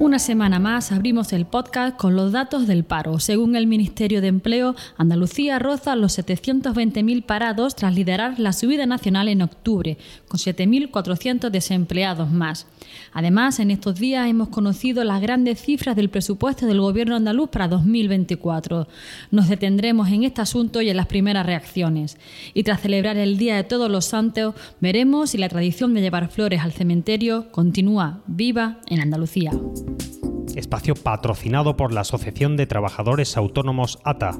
Una semana más abrimos el podcast con los datos del paro. Según el Ministerio de Empleo, Andalucía roza los 720.000 parados tras liderar la subida nacional en octubre, con 7.400 desempleados más. Además, en estos días hemos conocido las grandes cifras del presupuesto del Gobierno andaluz para 2024. Nos detendremos en este asunto y en las primeras reacciones. Y tras celebrar el Día de Todos los Santos, veremos si la tradición de llevar flores al cementerio continúa viva en Andalucía espacio patrocinado por la Asociación de Trabajadores Autónomos ATA.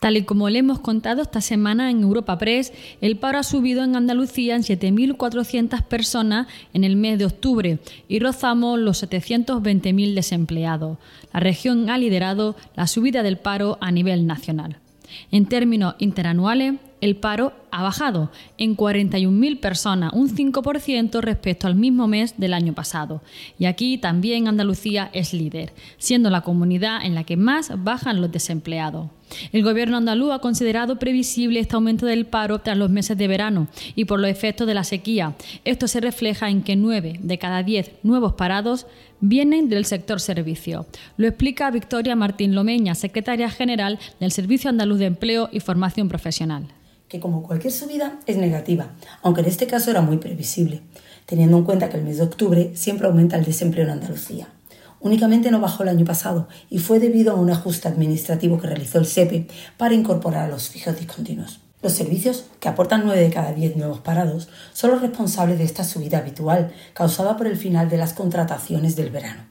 Tal y como le hemos contado esta semana en Europa Press, el paro ha subido en Andalucía en 7.400 personas en el mes de octubre y rozamos los 720.000 desempleados. La región ha liderado la subida del paro a nivel nacional. En términos interanuales, el paro ha bajado en 41.000 personas, un 5% respecto al mismo mes del año pasado. Y aquí también Andalucía es líder, siendo la comunidad en la que más bajan los desempleados. El gobierno andaluz ha considerado previsible este aumento del paro tras los meses de verano y por los efectos de la sequía. Esto se refleja en que 9 de cada 10 nuevos parados vienen del sector servicio. Lo explica Victoria Martín Lomeña, secretaria general del Servicio Andaluz de Empleo y Formación Profesional que como cualquier subida es negativa, aunque en este caso era muy previsible, teniendo en cuenta que el mes de octubre siempre aumenta el desempleo en Andalucía. Únicamente no bajó el año pasado y fue debido a un ajuste administrativo que realizó el SEPE para incorporar a los fijos discontinuos. Los servicios, que aportan 9 de cada 10 nuevos parados, son los responsables de esta subida habitual causada por el final de las contrataciones del verano.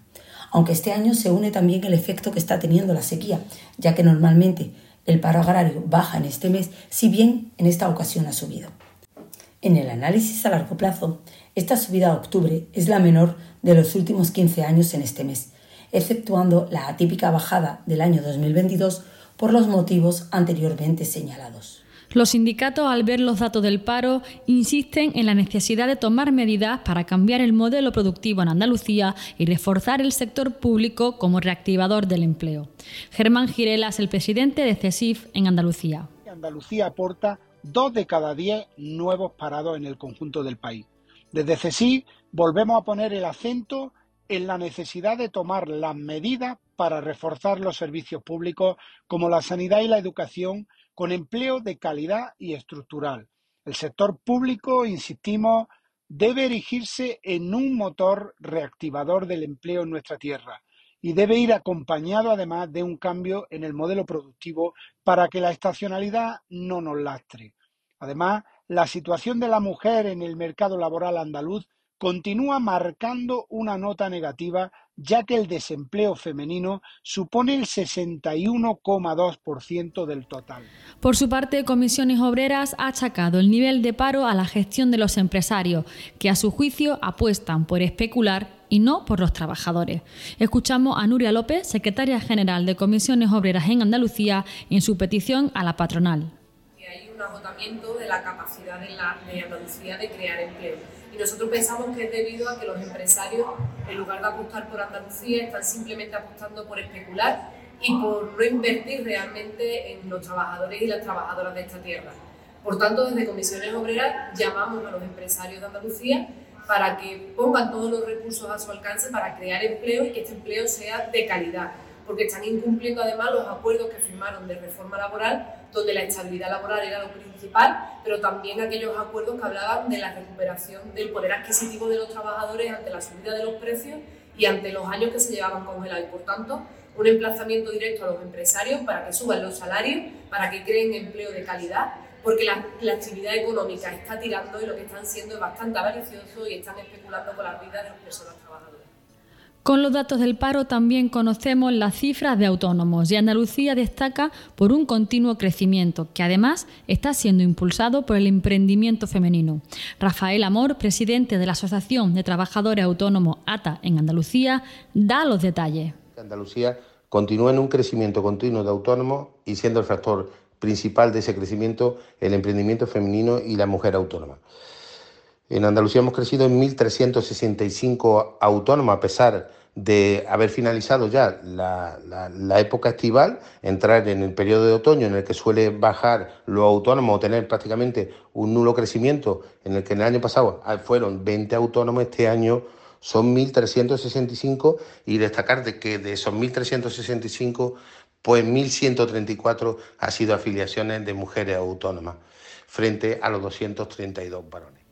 Aunque este año se une también el efecto que está teniendo la sequía, ya que normalmente el paro agrario baja en este mes, si bien en esta ocasión ha subido. En el análisis a largo plazo, esta subida a octubre es la menor de los últimos 15 años en este mes, exceptuando la atípica bajada del año 2022 por los motivos anteriormente señalados. Los sindicatos, al ver los datos del paro, insisten en la necesidad de tomar medidas para cambiar el modelo productivo en Andalucía y reforzar el sector público como reactivador del empleo. Germán Girela es el presidente de CESIF en Andalucía. Andalucía aporta dos de cada diez nuevos parados en el conjunto del país. Desde CESIF volvemos a poner el acento en la necesidad de tomar las medidas para reforzar los servicios públicos como la sanidad y la educación con empleo de calidad y estructural. El sector público, insistimos, debe erigirse en un motor reactivador del empleo en nuestra tierra y debe ir acompañado además de un cambio en el modelo productivo para que la estacionalidad no nos lastre. Además, la situación de la mujer en el mercado laboral andaluz continúa marcando una nota negativa ya que el desempleo femenino supone el 61,2% del total. Por su parte, Comisiones Obreras ha achacado el nivel de paro a la gestión de los empresarios, que a su juicio apuestan por especular y no por los trabajadores. Escuchamos a Nuria López, secretaria general de Comisiones Obreras en Andalucía, en su petición a la patronal. Hay un agotamiento de la capacidad de, la, de Andalucía de crear empleo y nosotros pensamos que es debido a que los empresarios, en lugar de apostar por Andalucía, están simplemente apostando por especular y por no invertir realmente en los trabajadores y las trabajadoras de esta tierra. Por tanto, desde Comisiones Obreras llamamos a los empresarios de Andalucía para que pongan todos los recursos a su alcance para crear empleo y que este empleo sea de calidad porque están incumpliendo además los acuerdos que firmaron de reforma laboral, donde la estabilidad laboral era lo principal, pero también aquellos acuerdos que hablaban de la recuperación del poder adquisitivo de los trabajadores ante la subida de los precios y ante los años que se llevaban congelados. Y por tanto, un emplazamiento directo a los empresarios para que suban los salarios, para que creen empleo de calidad, porque la, actividad económica está tirando y lo que están siendo es bastante avaricioso y están especulando con la vida de las personas trabajadoras. Con los datos del paro también conocemos las cifras de autónomos y Andalucía destaca por un continuo crecimiento que además está siendo impulsado por el emprendimiento femenino. Rafael Amor, presidente de la Asociación de Trabajadores Autónomos ATA en Andalucía, da los detalles. Andalucía continúa en un crecimiento continuo de autónomos y siendo el factor principal de ese crecimiento el emprendimiento femenino y la mujer autónoma. En Andalucía hemos crecido en 1.365 autónomos, a pesar de haber finalizado ya la, época estival, entrar en el periodo de otoño en el que suele bajar los autónomos o tener prácticamente un nulo crecimiento, en el que en el año pasado fueron 20 autónomos, este año son 1.365 y destacar de que de esos 1.365, pues 1.134 ha sido afiliaciones de mujeres autónomas frente a los 232 varones.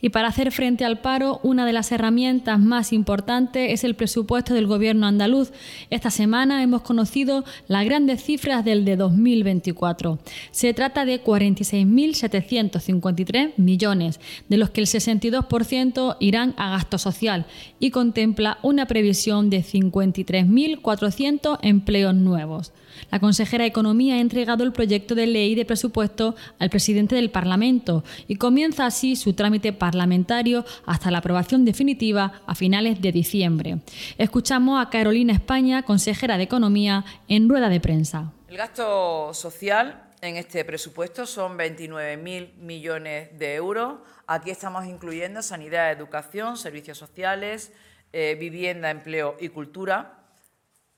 Y para hacer frente al paro, una de las herramientas más importantes es el presupuesto del Gobierno andaluz. Esta semana hemos conocido las grandes cifras del de 2024. Se trata de 46.753 millones, de los que el 62% irán a gasto social y contempla una previsión de 53.400 empleos nuevos. La consejera de Economía ha entregado el proyecto de ley de presupuesto al presidente del Parlamento y comienza así su trámite parlamentario hasta la aprobación definitiva a finales de diciembre. Escuchamos a Carolina España, consejera de Economía, en rueda de prensa. El gasto social en este presupuesto son 29.000 millones de euros. Aquí estamos incluyendo sanidad, educación, servicios sociales, eh, vivienda, empleo y cultura.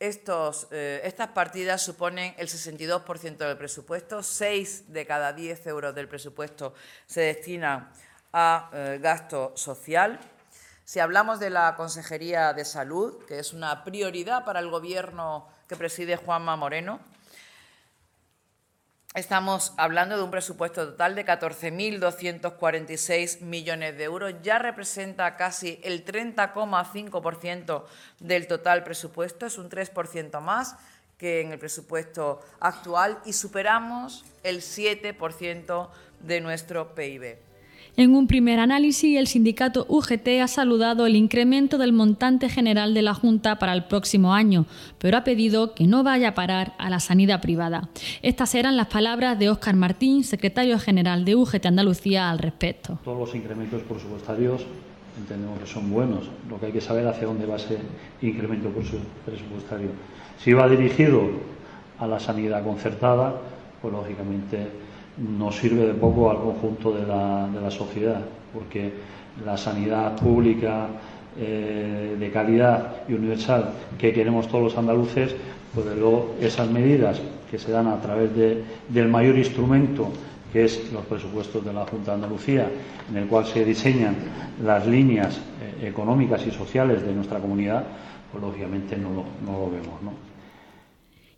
Eh, estas partidas suponen el 62% del presupuesto, 6 de cada 10 euros del presupuesto se destinan a eh, gasto social. Si hablamos de la Consejería de Salud, que es una prioridad para el Gobierno que preside Juanma Moreno, Estamos hablando de un presupuesto total de 14.246 millones de euros. Ya representa casi el 30,5% del total presupuesto. Es un 3% más que en el presupuesto actual y superamos el 7% de nuestro PIB. En un primer análisis, el sindicato UGT ha saludado el incremento del montante general de la Junta para el próximo año, pero ha pedido que no vaya a parar a la sanidad privada. Estas eran las palabras de Óscar Martín, secretario general de UGT Andalucía, al respecto. Todos los incrementos presupuestarios entendemos que son buenos. Lo que hay que saber hacia dónde va ese incremento presupuestario. Si va dirigido a la sanidad concertada, pues lógicamente nos sirve de poco al conjunto de la, de la sociedad, porque la sanidad pública eh, de calidad y universal que queremos todos los andaluces, pues luego esas medidas que se dan a través de, del mayor instrumento que es los presupuestos de la Junta de Andalucía, en el cual se diseñan las líneas eh, económicas y sociales de nuestra comunidad, pues lógicamente no lo, no lo vemos. ¿no?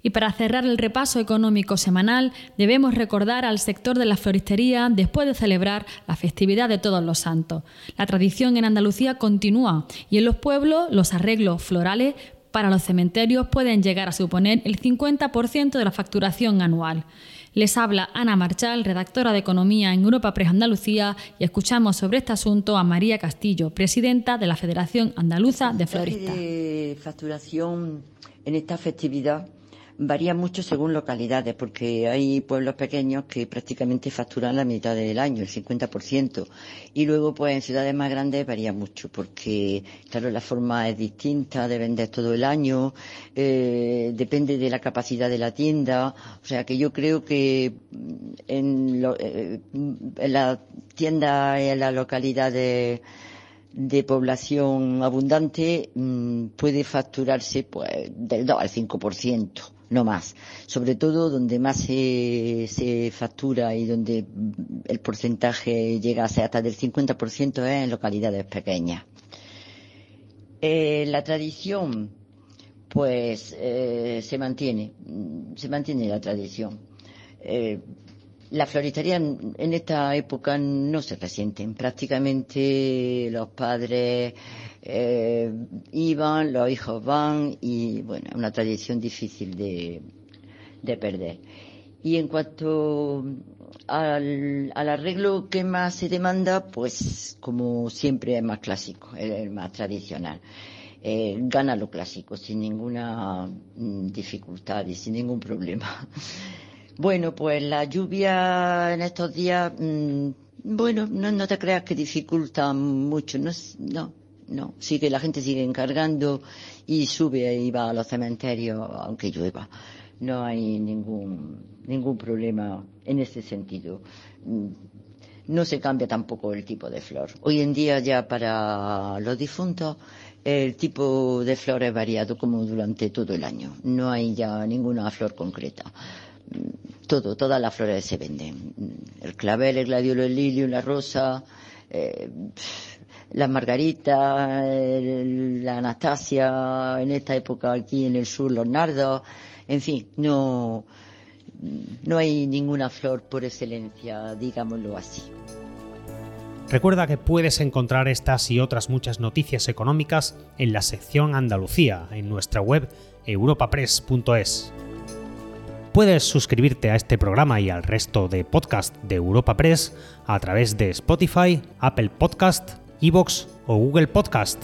Y para cerrar el repaso económico semanal, debemos recordar al sector de la floristería después de celebrar la festividad de Todos los Santos. La tradición en Andalucía continúa y en los pueblos los arreglos florales para los cementerios pueden llegar a suponer el 50% de la facturación anual. Les habla Ana Marchal, redactora de Economía en Europa Press Andalucía, y escuchamos sobre este asunto a María Castillo, presidenta de la Federación Andaluza de Floristas. de facturación en esta festividad Varía mucho según localidades, porque hay pueblos pequeños que prácticamente facturan la mitad del año, el 50%. Y luego, pues en ciudades más grandes varía mucho, porque, claro, la forma es distinta de vender todo el año, eh, depende de la capacidad de la tienda. O sea que yo creo que en, eh, en la tienda, en la localidad de población abundante mm, puede facturarse pues del 2 al 5% no más. Sobre todo donde más se, factura y donde el porcentaje llega a ser hasta del 50% es en localidades pequeñas. Eh, la tradición, pues, eh, se mantiene, se mantiene la tradición. Eh, la floristería en, esta época no se resienten. Prácticamente los padres eh, iban, los hijos van y bueno, es una tradición difícil de, de perder. Y en cuanto al, arreglo que más se demanda, pues como siempre es más clásico, es más tradicional. Eh, gana lo clásico sin ninguna mm, dificultad y sin ningún problema. Bueno, pues la lluvia en estos días, mm, bueno, no, te creas que dificulta mucho, no, no, no, sí que la gente sigue encargando y sube y va a los cementerios aunque llueva. No hay ningún, ningún problema en ese sentido. Mm, no se cambia tampoco el tipo de flor. Hoy en día ya para los difuntos el tipo de flor es variado como durante todo el año. No hay ya ninguna flor concreta. Todo, todas las flores se venden. El clavel, el gladiolo, el lirio, la rosa, eh, las margaritas, la Anastasia, en esta época aquí en el sur los nardos, en fin, no, no hay ninguna flor por excelencia, digámoslo así. Recuerda que puedes encontrar estas y otras muchas noticias económicas en la sección Andalucía en nuestra web europapress.es. Puedes suscribirte a este programa y al resto de podcast de Europa Press a través de Spotify, Apple Podcast, Evox o Google Podcast.